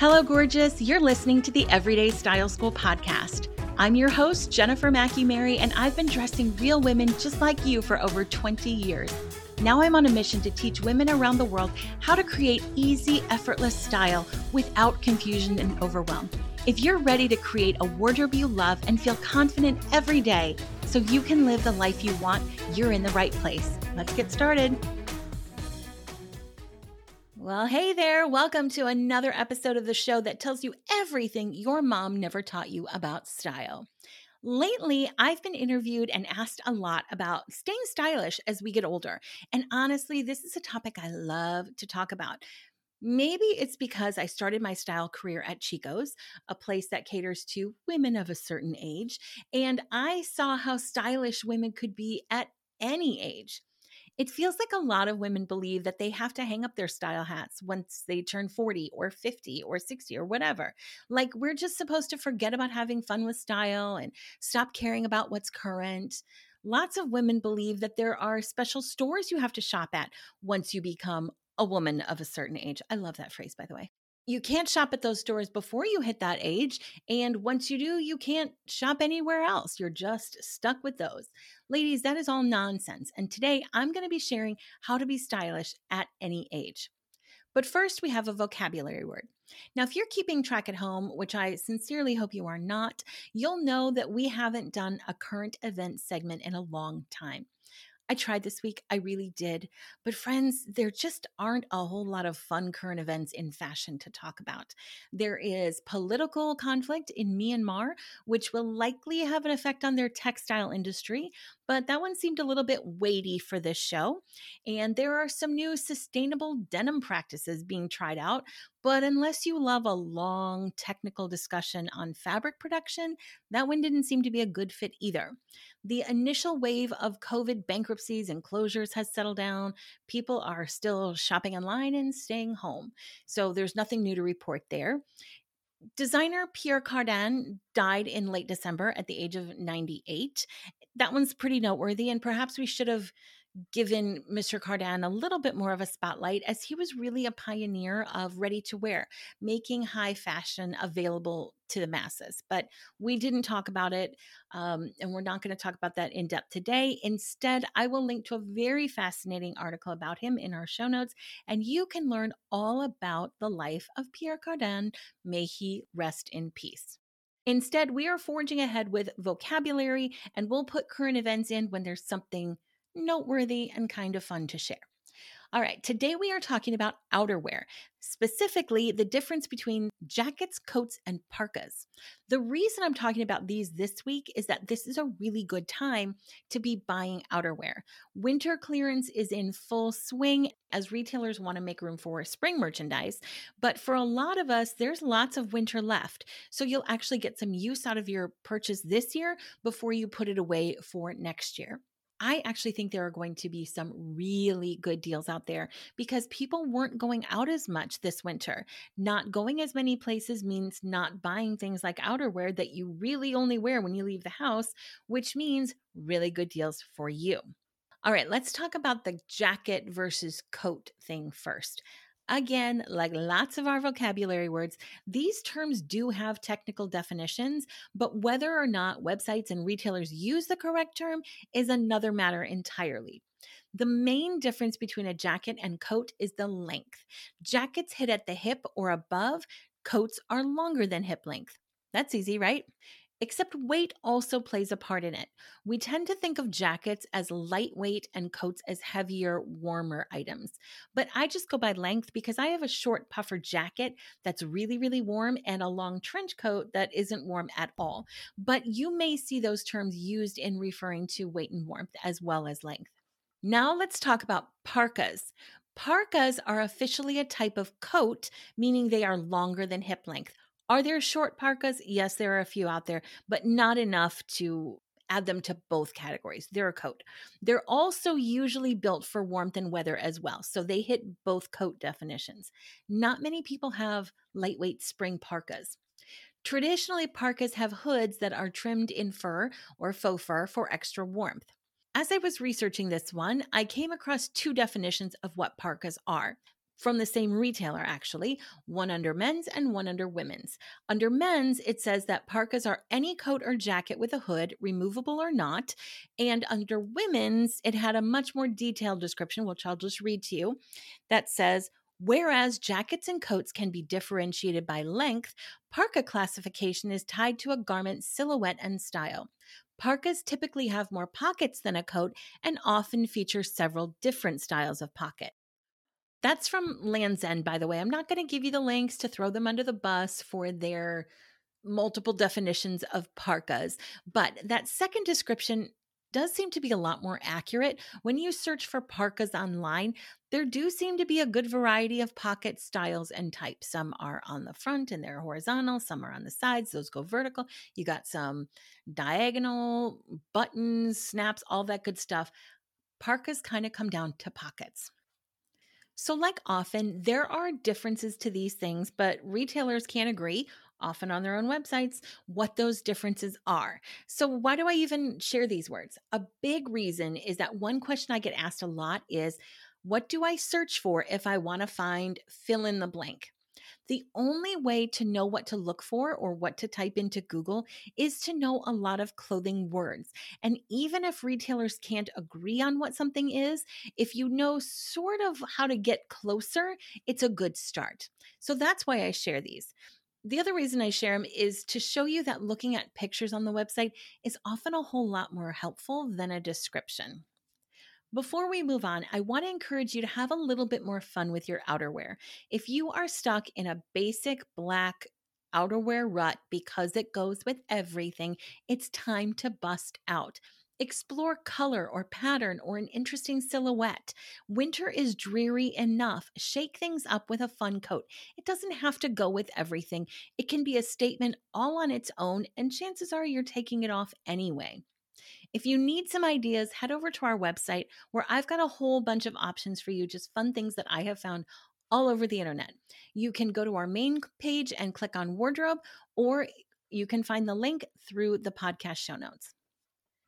Hello, gorgeous. You're listening to the Everyday Style School podcast. I'm your host, Jennifer Mackey Mary, and I've been dressing real women just like you for over 20 years. Now I'm on a mission to teach women around the world how to create easy, effortless style without confusion and overwhelm. If you're ready to create a wardrobe you love and feel confident every day so you can live the life you want, you're in the right place. Let's get started. Well, hey there. Welcome to another episode of the show that tells you everything your mom never taught you about style. Lately, I've been interviewed and asked a lot about staying stylish as we get older. And honestly, this is a topic I love to talk about. Maybe it's because I started my style career at Chico's, a place that caters to women of a certain age, and I saw how stylish women could be at any age. It feels like a lot of women believe that they have to hang up their style hats once they turn 40 or 50 or 60 or whatever. Like we're just supposed to forget about having fun with style and stop caring about what's current. Lots of women believe that there are special stores you have to shop at once you become a woman of a certain age. I love that phrase, by the way you can't shop at those stores before you hit that age. And once you do, you can't shop anywhere else. You're just stuck with those. Ladies, that is all nonsense. And today I'm going to be sharing how to be stylish at any age. But first, we have a vocabulary word. Now, if you're keeping track at home, which I sincerely hope you are not, you'll know that we haven't done a current event segment in a long time. I tried this week. I really did. But, friends, there just aren't a whole lot of fun current events in fashion to talk about. There is political conflict in Myanmar, which will likely have an effect on their textile industry, but that one seemed a little bit weighty for this show. And there are some new sustainable denim practices being tried out, but unless you love a long technical discussion on fabric production, that one didn't seem to be a good fit either. The initial wave of COVID bankruptcies and closures has settled down. People are still shopping online and staying home. So there's nothing new to report there. Designer Pierre Cardin died in late December at the age of 98. That one's pretty noteworthy, and perhaps we should have given Mr. Cardin a little bit more of a spotlight as he was really a pioneer of ready to wear, making high fashion available to the masses. But we didn't talk about it, um, and we're not going to talk about that in depth today. Instead, I will link to a very fascinating article about him in our show notes, and you can learn all about the life of Pierre Cardin. May he rest in peace. Instead, we are forging ahead with vocabulary, and we'll put current events in when there's something noteworthy, and kind of fun to share. All right, today we are talking about outerwear, specifically the difference between jackets, coats, and parkas. The reason I'm talking about these this week is that this is a really good time to be buying outerwear. Winter clearance is in full swing as retailers want to make room for spring merchandise, but for a lot of us, there's lots of winter left. So you'll actually get some use out of your purchase this year before you put it away for next year. I actually think there are going to be some really good deals out there because people weren't going out as much this winter. Not going as many places means not buying things like outerwear that you really only wear when you leave the house, which means really good deals for you. All right, let's talk about the jacket versus coat thing first. Again, like lots of our vocabulary words, these terms do have technical definitions, but whether or not websites and retailers use the correct term is another matter entirely. The main difference between a jacket and coat is the length. Jackets hit at the hip or above, coats are longer than hip length. That's easy, right? Except weight also plays a part in it. We tend to think of jackets as lightweight and coats as heavier, warmer items. But I just go by length because I have a short puffer jacket that's really, really warm and a long trench coat that isn't warm at all. But you may see those terms used in referring to weight and warmth as well as length. Now let's talk about parkas. Parkas are officially a type of coat, meaning they are longer than hip length. Are there short parkas? Yes, there are a few out there, but not enough to add them to both categories. They're a coat. They're also usually built for warmth and weather as well. So they hit both coat definitions. Not many people have lightweight spring parkas. Traditionally, parkas have hoods that are trimmed in fur or faux fur for extra warmth. As I was researching this one, I came across two definitions of what parkas are. From the same retailer, actually, one under men's and one under women's. Under men's, it says that parkas are any coat or jacket with a hood, removable or not. And under women's, it had a much more detailed description, which I'll just read to you, that says, Whereas jackets and coats can be differentiated by length, parka classification is tied to a garment's silhouette and style. Parkas typically have more pockets than a coat and often feature several different styles of pocket. That's from Lands' End, by the way. I'm not going to give you the links to throw them under the bus for their multiple definitions of parkas, but that second description does seem to be a lot more accurate. When you search for parkas online, there do seem to be a good variety of pocket styles and types. Some are on the front and they're horizontal, some are on the sides, those go vertical. You got some diagonal buttons, snaps, all that good stuff. Parkas kind of come down to pockets. So, like often, there are differences to these things, but retailers can't agree, often on their own websites, what those differences are. So, why do I even share these words? A big reason is that one question I get asked a lot is what do I search for if I want to find fill in the blank? The only way to know what to look for or what to type into Google is to know a lot of clothing words. And even if retailers can't agree on what something is, if you know sort of how to get closer, it's a good start. So that's why I share these. The other reason I share them is to show you that looking at pictures on the website is often a whole lot more helpful than a description. Before we move on, I want to encourage you to have a little bit more fun with your outerwear. If you are stuck in a basic black outerwear rut because it goes with everything, it's time to bust out. Explore color or pattern or an interesting silhouette. Winter is dreary enough. Shake things up with a fun coat. It doesn't have to go with everything, it can be a statement all on its own, and chances are you're taking it off anyway. If you need some ideas, head over to our website where I've got a whole bunch of options for you, just fun things that I have found all over the internet. You can go to our main page and click on wardrobe, or you can find the link through the podcast show notes.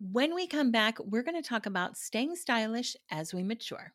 When we come back, we're going to talk about staying stylish as we mature.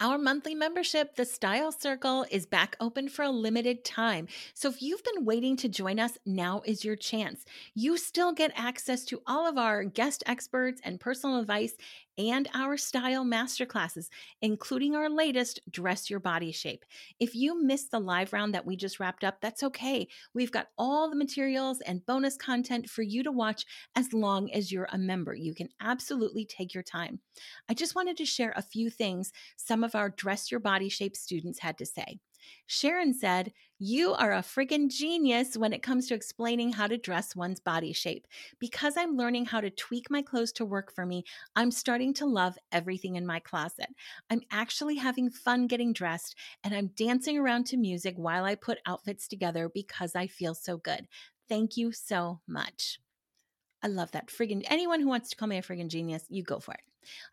Our monthly membership, the Style Circle, is back open for a limited time. So if you've been waiting to join us, now is your chance. You still get access to all of our guest experts and personal advice and our style masterclasses, including our latest Dress Your Body Shape. If you missed the live round that we just wrapped up, that's okay. We've got all the materials and bonus content for you to watch as long as you're a member. You can absolutely take your time. I just wanted to share a few things some of our Dress Your Body Shape students had to say. Sharon said, You are a friggin' genius when it comes to explaining how to dress one's body shape. Because I'm learning how to tweak my clothes to work for me, I'm starting to love everything in my closet. I'm actually having fun getting dressed, and I'm dancing around to music while I put outfits together because I feel so good. Thank you so much. I love that. Friggin' anyone who wants to call me a friggin' genius, you go for it.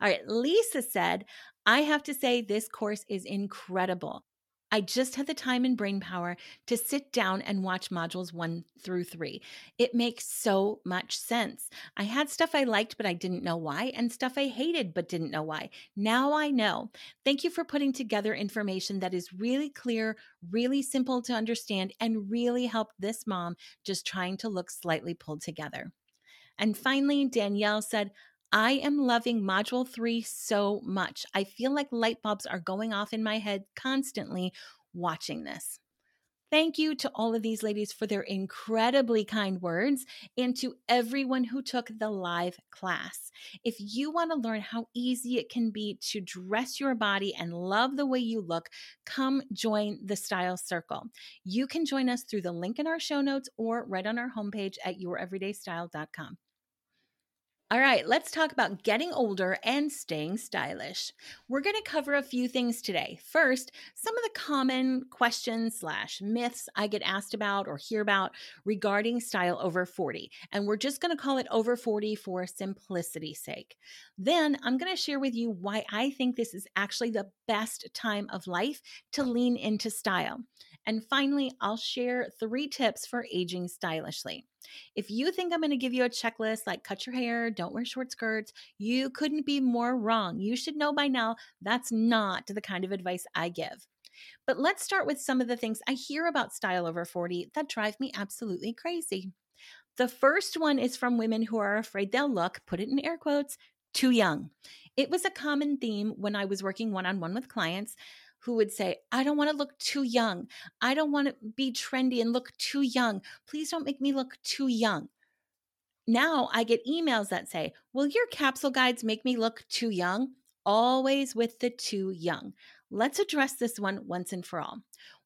All right. Lisa said, I have to say, this course is incredible. I just had the time and brain power to sit down and watch modules one through three. It makes so much sense. I had stuff I liked, but I didn't know why, and stuff I hated, but didn't know why. Now I know. Thank you for putting together information that is really clear, really simple to understand, and really helped this mom just trying to look slightly pulled together. And finally, Danielle said, I am loving Module 3 so much. I feel like light bulbs are going off in my head constantly watching this. Thank you to all of these ladies for their incredibly kind words and to everyone who took the live class. If you want to learn how easy it can be to dress your body and love the way you look, come join the Style Circle. You can join us through the link in our show notes or right on our homepage at youreverydaystyle.com. All right, let's talk about getting older and staying stylish. We're going to cover a few things today. First, some of the common questions slash myths I get asked about or hear about regarding style over 40. And we're just going to call it over 40 for simplicity's sake. Then I'm going to share with you why I think this is actually the best time of life to lean into style. And finally, I'll share three tips for aging stylishly. If you think I'm going to give you a checklist like cut your hair, don't wear short skirts, you couldn't be more wrong. You should know by now that's not the kind of advice I give. But let's start with some of the things I hear about style over 40 that drive me absolutely crazy. The first one is from women who are afraid they'll look, put it in air quotes, too young. It was a common theme when I was working one on one with clients who would say, I don't want to look too young. I don't want to be trendy and look too young. Please don't make me look too young. Now I get emails that say, Will your capsule guides make me look too young? Always with the too young. Let's address this one once and for all.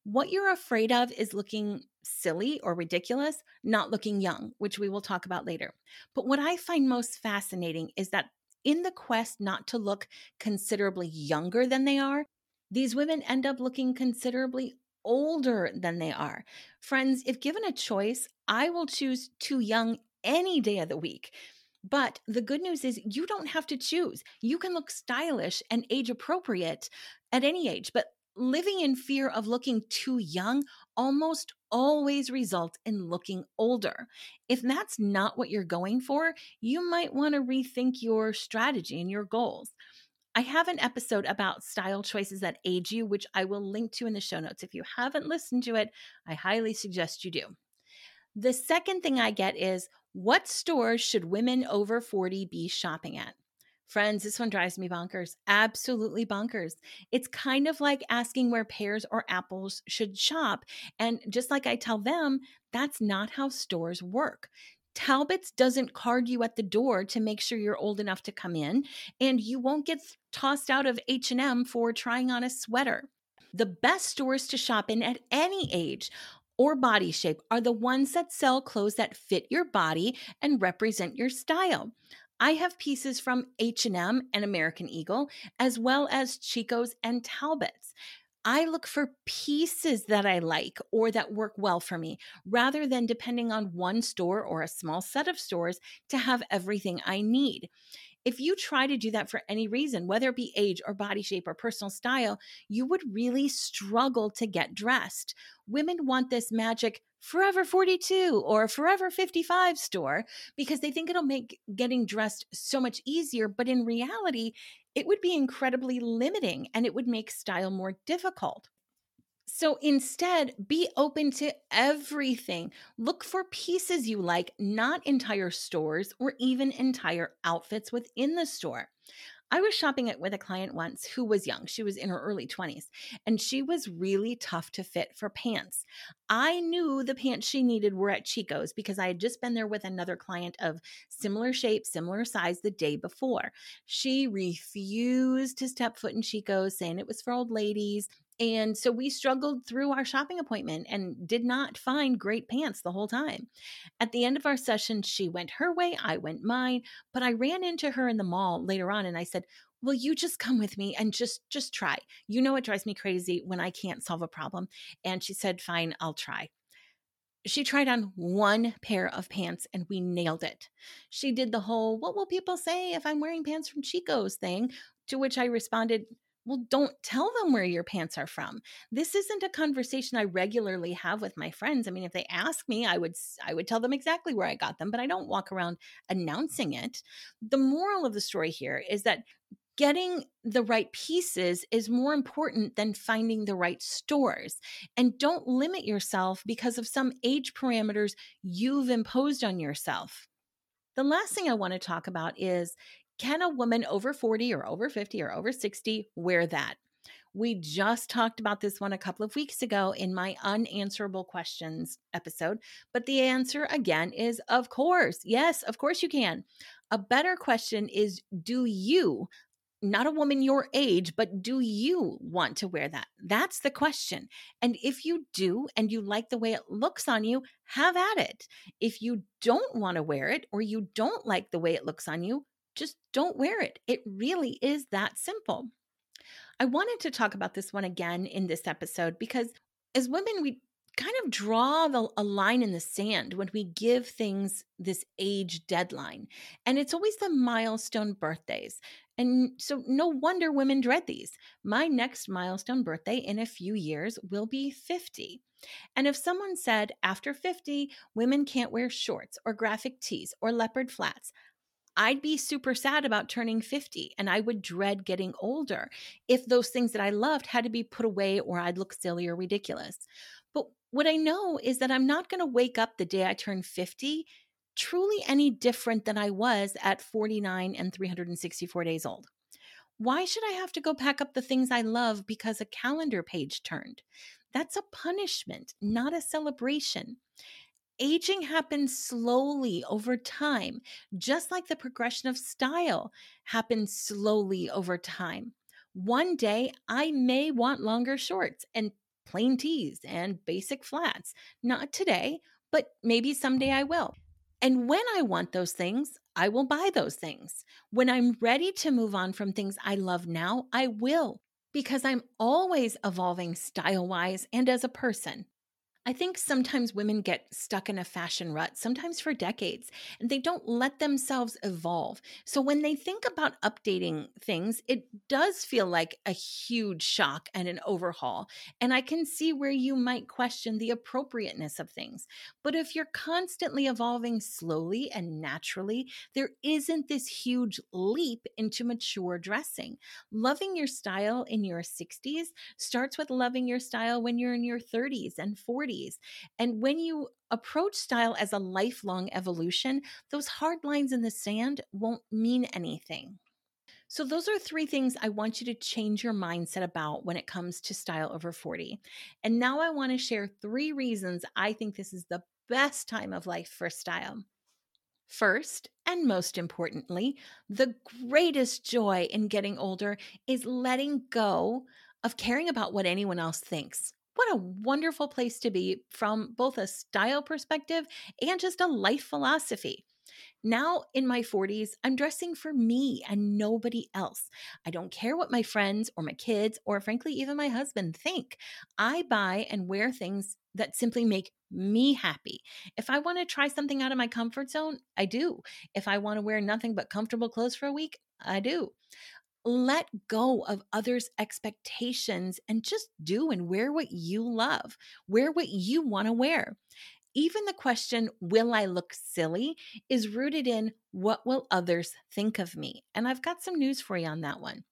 What you're afraid of is looking silly or ridiculous, not looking young, which we will talk about later. But what I find most fascinating is that in the quest not to look considerably younger than they are, these women end up looking considerably older than they are. Friends, if given a choice, I will choose too young any day of the week. But the good news is you don't have to choose. You can look stylish and age appropriate at any age. But living in fear of looking too young almost always results in looking older. If that's not what you're going for, you might want to rethink your strategy and your goals. I have an episode about style choices that age you, which I will link to in the show notes. If you haven't listened to it, I highly suggest you do. The second thing I get is what stores should women over 40 be shopping at? Friends, this one drives me bonkers. Absolutely bonkers. It's kind of like asking where pears or apples should shop. And just like I tell them, that's not how stores work. Talbots doesn't card you at the door to make sure you're old enough to come in, and you won't get tossed out of H&M for trying on a sweater. The best stores to shop in at any age or body shape are the ones that sell clothes that fit your body and represent your style. I have pieces from H&M and American Eagle as well as Chico's and Talbots. I look for pieces that I like or that work well for me rather than depending on one store or a small set of stores to have everything I need. If you try to do that for any reason, whether it be age or body shape or personal style, you would really struggle to get dressed. Women want this magic Forever 42 or Forever 55 store because they think it'll make getting dressed so much easier. But in reality, it would be incredibly limiting and it would make style more difficult. So instead, be open to everything. Look for pieces you like, not entire stores or even entire outfits within the store. I was shopping it with a client once who was young. She was in her early 20s and she was really tough to fit for pants. I knew the pants she needed were at Chico's because I had just been there with another client of similar shape, similar size the day before. She refused to step foot in Chico's, saying it was for old ladies. And so we struggled through our shopping appointment and did not find great pants the whole time. At the end of our session, she went her way, I went mine, but I ran into her in the mall later on and I said, "Will you just come with me and just just try? You know it drives me crazy when I can't solve a problem." And she said, "Fine, I'll try." She tried on one pair of pants and we nailed it. She did the whole, what will people say if I'm wearing pants from Chico's thing? To which I responded, well, don't tell them where your pants are from. This isn't a conversation I regularly have with my friends. I mean, if they ask me, I would I would tell them exactly where I got them, but I don't walk around announcing it. The moral of the story here is that getting the right pieces is more important than finding the right stores. And don't limit yourself because of some age parameters you've imposed on yourself. The last thing I want to talk about is can a woman over 40 or over 50 or over 60 wear that? We just talked about this one a couple of weeks ago in my unanswerable questions episode, but the answer again is of course. Yes, of course you can. A better question is do you, not a woman your age, but do you want to wear that? That's the question. And if you do and you like the way it looks on you, have at it. If you don't want to wear it or you don't like the way it looks on you, just don't wear it. It really is that simple. I wanted to talk about this one again in this episode because as women, we kind of draw the, a line in the sand when we give things this age deadline. And it's always the milestone birthdays. And so, no wonder women dread these. My next milestone birthday in a few years will be 50. And if someone said after 50, women can't wear shorts or graphic tees or leopard flats, I'd be super sad about turning 50 and I would dread getting older if those things that I loved had to be put away or I'd look silly or ridiculous. But what I know is that I'm not going to wake up the day I turn 50 truly any different than I was at 49 and 364 days old. Why should I have to go pack up the things I love because a calendar page turned? That's a punishment, not a celebration. Aging happens slowly over time, just like the progression of style happens slowly over time. One day, I may want longer shorts and plain tees and basic flats. Not today, but maybe someday I will. And when I want those things, I will buy those things. When I'm ready to move on from things I love now, I will, because I'm always evolving style wise and as a person. I think sometimes women get stuck in a fashion rut, sometimes for decades, and they don't let themselves evolve. So when they think about updating things, it does feel like a huge shock and an overhaul. And I can see where you might question the appropriateness of things. But if you're constantly evolving slowly and naturally, there isn't this huge leap into mature dressing. Loving your style in your 60s starts with loving your style when you're in your 30s and 40s and when you approach style as a lifelong evolution, those hard lines in the sand won't mean anything. So, those are three things I want you to change your mindset about when it comes to style over 40. And now I want to share three reasons I think this is the best time of life for style. First, and most importantly, the greatest joy in getting older is letting go of caring about what anyone else thinks. What a wonderful place to be from both a style perspective and just a life philosophy. Now in my 40s, I'm dressing for me and nobody else. I don't care what my friends or my kids or frankly even my husband think. I buy and wear things that simply make me happy. If I want to try something out of my comfort zone, I do. If I want to wear nothing but comfortable clothes for a week, I do let go of others' expectations and just do and wear what you love, wear what you want to wear. Even the question, will I look silly, is rooted in what will others think of me? And I've got some news for you on that one.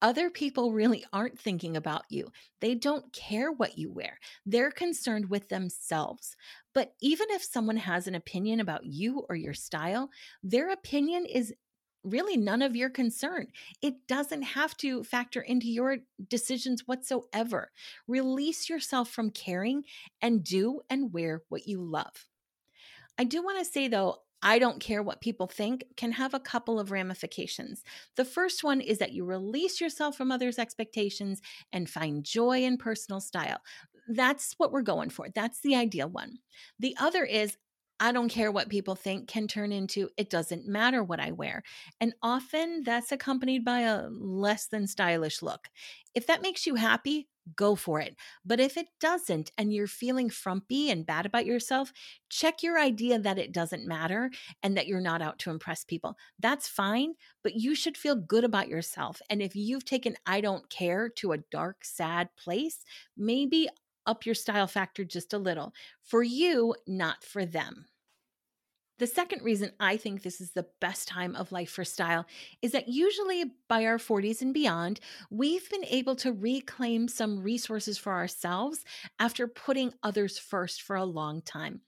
Other people really aren't thinking about you. They don't care what you wear. They're concerned with themselves. But even if someone has an opinion about you or your style, their opinion is really none of your concern. It doesn't have to factor into your decisions whatsoever. Release yourself from caring and do and wear what you love. I do want to say though, I don't care what people think can have a couple of ramifications. The first one is that you release yourself from others' expectations and find joy in personal style. That's what we're going for. That's the ideal one. The other is I don't care what people think can turn into it doesn't matter what I wear. And often that's accompanied by a less than stylish look. If that makes you happy, go for it. But if it doesn't and you're feeling frumpy and bad about yourself, check your idea that it doesn't matter and that you're not out to impress people. That's fine, but you should feel good about yourself. And if you've taken I don't care to a dark, sad place, maybe up your style factor just a little for you, not for them. The second reason I think this is the best time of life for style is that usually by our 40s and beyond, we've been able to reclaim some resources for ourselves after putting others first for a long time.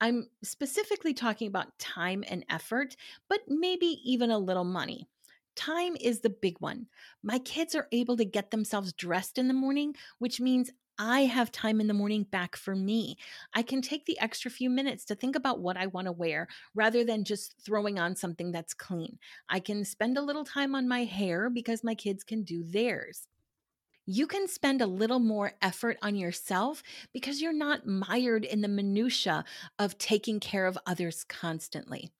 I'm specifically talking about time and effort, but maybe even a little money. Time is the big one. My kids are able to get themselves dressed in the morning, which means I have time in the morning back for me. I can take the extra few minutes to think about what I want to wear rather than just throwing on something that's clean. I can spend a little time on my hair because my kids can do theirs. You can spend a little more effort on yourself because you're not mired in the minutia of taking care of others constantly.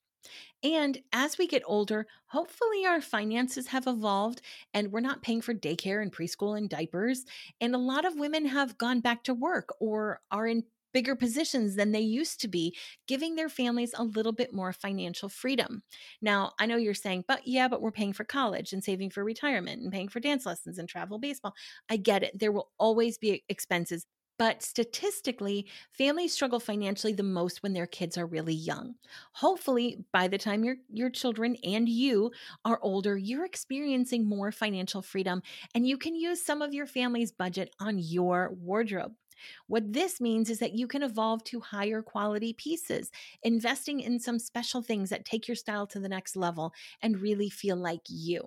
And as we get older, hopefully our finances have evolved and we're not paying for daycare and preschool and diapers. And a lot of women have gone back to work or are in bigger positions than they used to be, giving their families a little bit more financial freedom. Now, I know you're saying, but yeah, but we're paying for college and saving for retirement and paying for dance lessons and travel baseball. I get it. There will always be expenses But statistically, families struggle financially the most when their kids are really young. Hopefully, by the time your, your children and you are older, you're experiencing more financial freedom and you can use some of your family's budget on your wardrobe. What this means is that you can evolve to higher quality pieces, investing in some special things that take your style to the next level and really feel like you.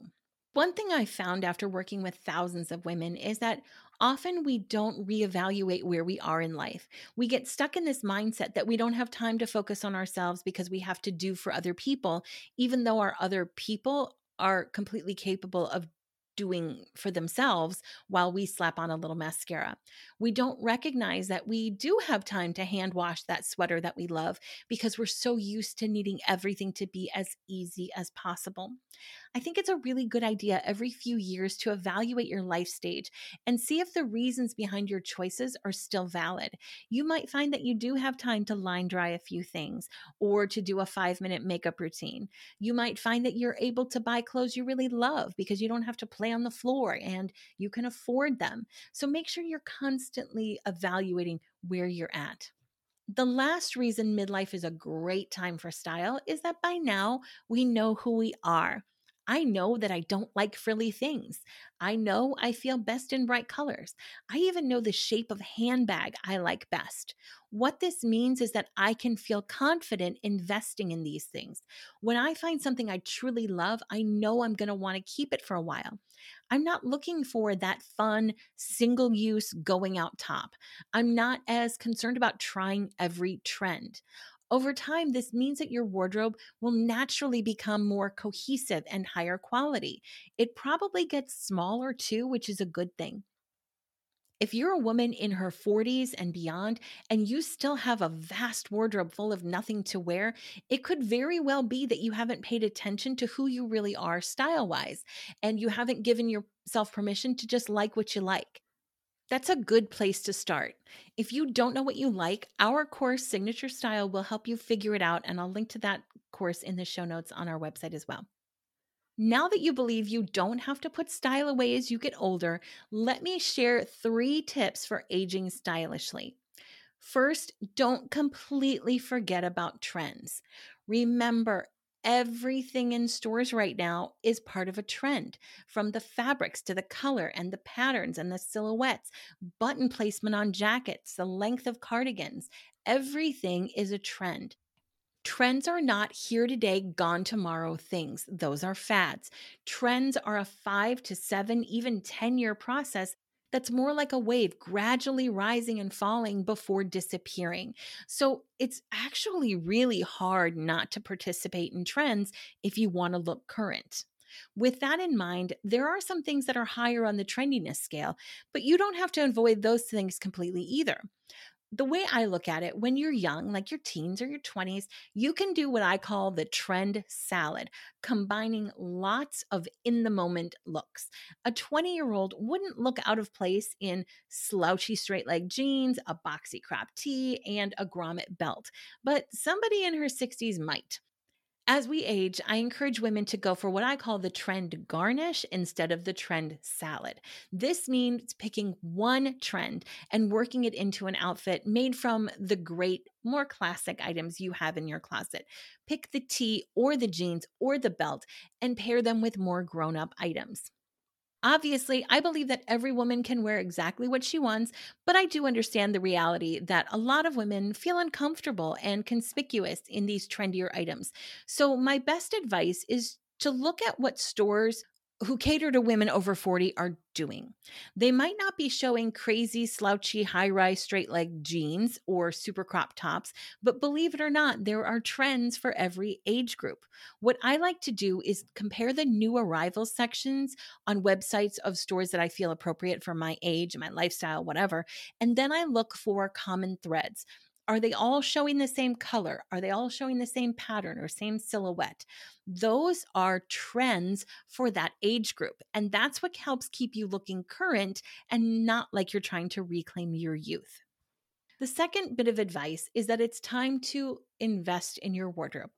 One thing I found after working with thousands of women is that often we don't reevaluate where we are in life. We get stuck in this mindset that we don't have time to focus on ourselves because we have to do for other people, even though our other people are completely capable of doing for themselves while we slap on a little mascara. We don't recognize that we do have time to hand wash that sweater that we love because we're so used to needing everything to be as easy as possible. I think it's a really good idea every few years to evaluate your life stage and see if the reasons behind your choices are still valid. You might find that you do have time to line dry a few things or to do a five minute makeup routine. You might find that you're able to buy clothes you really love because you don't have to play on the floor and you can afford them. So make sure you're constantly evaluating where you're at. The last reason midlife is a great time for style is that by now we know who we are. I know that I don't like frilly things. I know I feel best in bright colors. I even know the shape of handbag I like best. What this means is that I can feel confident investing in these things. When I find something I truly love, I know I'm going to want to keep it for a while. I'm not looking for that fun, single use going out top. I'm not as concerned about trying every trend. Over time, this means that your wardrobe will naturally become more cohesive and higher quality. It probably gets smaller too, which is a good thing. If you're a woman in her 40s and beyond, and you still have a vast wardrobe full of nothing to wear, it could very well be that you haven't paid attention to who you really are style wise, and you haven't given yourself permission to just like what you like. That's a good place to start. If you don't know what you like, our course, Signature Style, will help you figure it out. And I'll link to that course in the show notes on our website as well. Now that you believe you don't have to put style away as you get older, let me share three tips for aging stylishly. First, don't completely forget about trends. Remember, Everything in stores right now is part of a trend from the fabrics to the color and the patterns and the silhouettes, button placement on jackets, the length of cardigans. Everything is a trend. Trends are not here today, gone tomorrow things. Those are fads. Trends are a five to seven, even 10 year process that's more like a wave gradually rising and falling before disappearing. So it's actually really hard not to participate in trends if you want to look current. With that in mind, there are some things that are higher on the trendiness scale, but you don't have to avoid those things completely either the way I look at it, when you're young, like your teens or your 20s, you can do what I call the trend salad, combining lots of in the moment looks. A 20 year old wouldn't look out of place in slouchy straight leg jeans, a boxy crop tee, and a grommet belt, but somebody in her 60s might. As we age, I encourage women to go for what I call the trend garnish instead of the trend salad. This means picking one trend and working it into an outfit made from the great, more classic items you have in your closet. Pick the tee or the jeans or the belt and pair them with more grown up items. Obviously, I believe that every woman can wear exactly what she wants, but I do understand the reality that a lot of women feel uncomfortable and conspicuous in these trendier items. So, my best advice is to look at what stores who cater to women over 40 are doing. They might not be showing crazy, slouchy, high rise, straight leg jeans or super crop tops, but believe it or not, there are trends for every age group. What I like to do is compare the new arrivals sections on websites of stores that I feel appropriate for my age, my lifestyle, whatever. And then I look for common threads. Are they all showing the same color? Are they all showing the same pattern or same silhouette? Those are trends for that age group. And that's what helps keep you looking current and not like you're trying to reclaim your youth. The second bit of advice is that it's time to invest in your wardrobe.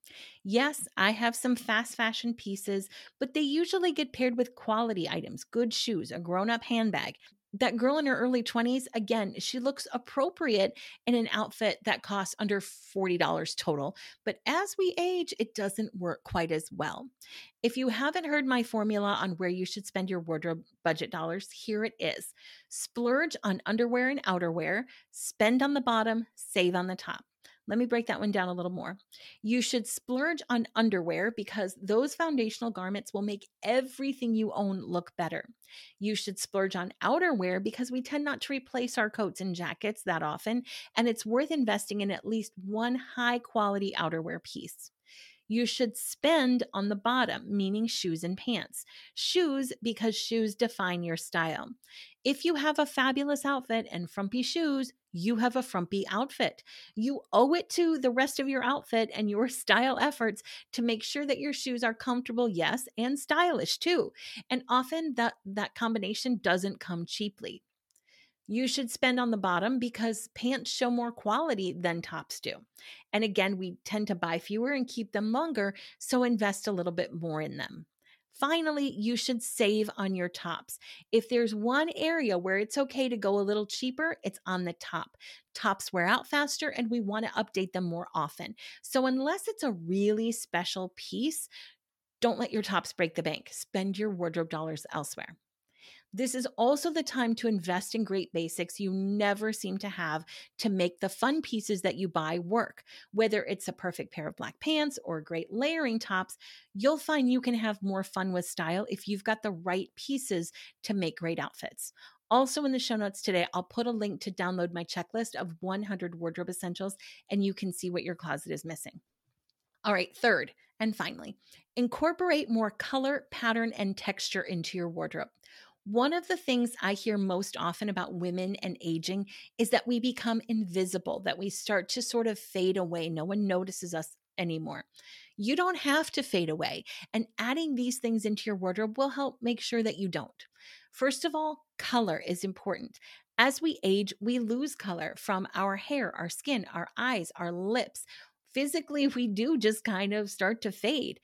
Yes, I have some fast fashion pieces, but they usually get paired with quality items, good shoes, a grown up handbag, that girl in her early 20s, again, she looks appropriate in an outfit that costs under $40 total. But as we age, it doesn't work quite as well. If you haven't heard my formula on where you should spend your wardrobe budget dollars, here it is splurge on underwear and outerwear, spend on the bottom, save on the top. Let me break that one down a little more. You should splurge on underwear because those foundational garments will make everything you own look better. You should splurge on outerwear because we tend not to replace our coats and jackets that often, and it's worth investing in at least one high quality outerwear piece you should spend on the bottom, meaning shoes and pants. Shoes, because shoes define your style. If you have a fabulous outfit and frumpy shoes, you have a frumpy outfit. You owe it to the rest of your outfit and your style efforts to make sure that your shoes are comfortable, yes, and stylish too. And often that that combination doesn't come cheaply. You should spend on the bottom because pants show more quality than tops do. And again, we tend to buy fewer and keep them longer, so invest a little bit more in them. Finally, you should save on your tops. If there's one area where it's okay to go a little cheaper, it's on the top. Tops wear out faster and we want to update them more often. So, unless it's a really special piece, don't let your tops break the bank. Spend your wardrobe dollars elsewhere. This is also the time to invest in great basics you never seem to have to make the fun pieces that you buy work. Whether it's a perfect pair of black pants or great layering tops, you'll find you can have more fun with style if you've got the right pieces to make great outfits. Also, in the show notes today, I'll put a link to download my checklist of 100 wardrobe essentials, and you can see what your closet is missing. All right, third and finally, incorporate more color, pattern, and texture into your wardrobe. One of the things I hear most often about women and aging is that we become invisible, that we start to sort of fade away. No one notices us anymore. You don't have to fade away, and adding these things into your wardrobe will help make sure that you don't. First of all, color is important. As we age, we lose color from our hair, our skin, our eyes, our lips. Physically, we do just kind of start to fade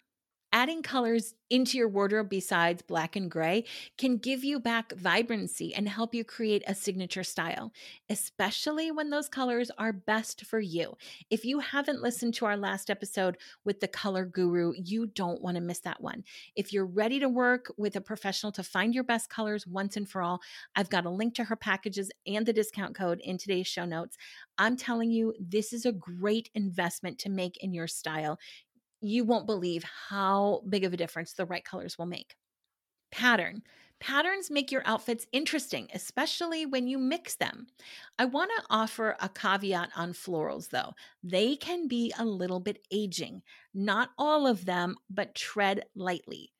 adding colors into your wardrobe besides black and gray can give you back vibrancy and help you create a signature style, especially when those colors are best for you. If you haven't listened to our last episode with the color guru, you don't want to miss that one. If you're ready to work with a professional to find your best colors once and for all, I've got a link to her packages and the discount code in today's show notes. I'm telling you, this is a great investment to make in your style you won't believe how big of a difference the right colors will make. Pattern. Patterns make your outfits interesting, especially when you mix them. I want to offer a caveat on florals, though. They can be a little bit aging. Not all of them, but tread lightly.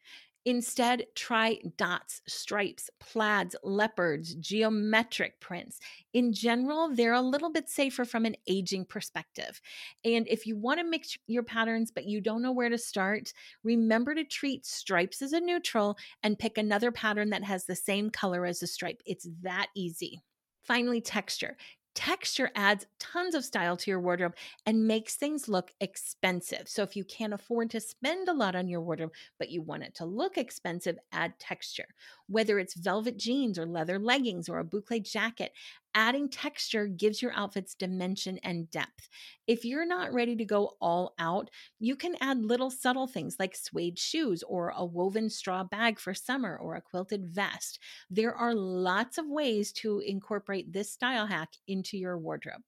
Instead, try dots, stripes, plaids, leopards, geometric prints. In general, they're a little bit safer from an aging perspective. And if you want to mix your patterns but you don't know where to start, remember to treat stripes as a neutral and pick another pattern that has the same color as the stripe. It's that easy. Finally, texture. Texture adds tons of style to your wardrobe and makes things look expensive. So, if you can't afford to spend a lot on your wardrobe, but you want it to look expensive, add texture. Whether it's velvet jeans or leather leggings or a boucle jacket, adding texture gives your outfits dimension and depth. If you're not ready to go all out, you can add little subtle things like suede shoes or a woven straw bag for summer or a quilted vest. There are lots of ways to incorporate this style hack into your wardrobe.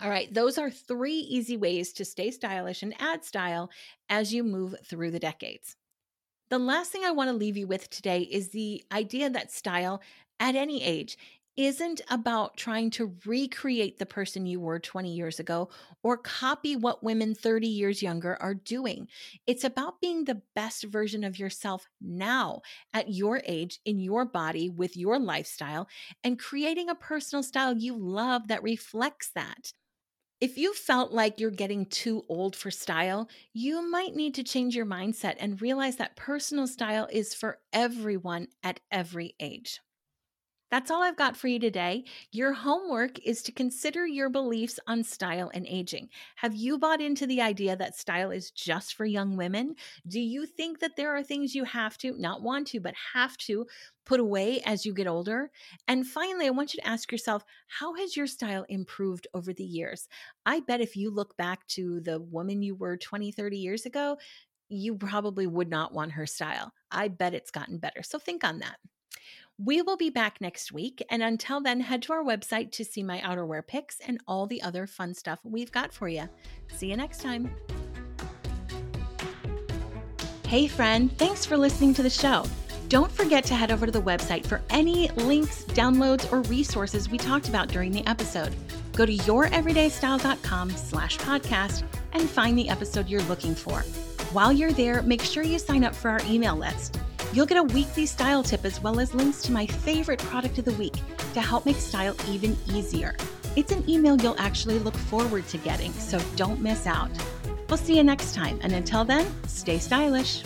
All right, those are three easy ways to stay stylish and add style as you move through the decades. The last thing I want to leave you with today is the idea that style at any age isn't about trying to recreate the person you were 20 years ago or copy what women 30 years younger are doing. It's about being the best version of yourself now at your age, in your body, with your lifestyle, and creating a personal style you love that reflects that. If you felt like you're getting too old for style, you might need to change your mindset and realize that personal style is for everyone at every age. That's all I've got for you today. Your homework is to consider your beliefs on style and aging. Have you bought into the idea that style is just for young women? Do you think that there are things you have to, not want to, but have to put away as you get older? And finally, I want you to ask yourself how has your style improved over the years? I bet if you look back to the woman you were 20, 30 years ago, you probably would not want her style. I bet it's gotten better. So think on that. We will be back next week. And until then, head to our website to see my outerwear picks and all the other fun stuff we've got for you. See you next time. Hey, friend, thanks for listening to the show. Don't forget to head over to the website for any links, downloads, or resources we talked about during the episode. Go to youreverydaystyle.com slash podcast and find the episode you're looking for. While you're there, make sure you sign up for our email list. You'll get a weekly style tip as well as links to my favorite product of the week to help make style even easier. It's an email you'll actually look forward to getting, so don't miss out. We'll see you next time, and until then, stay stylish.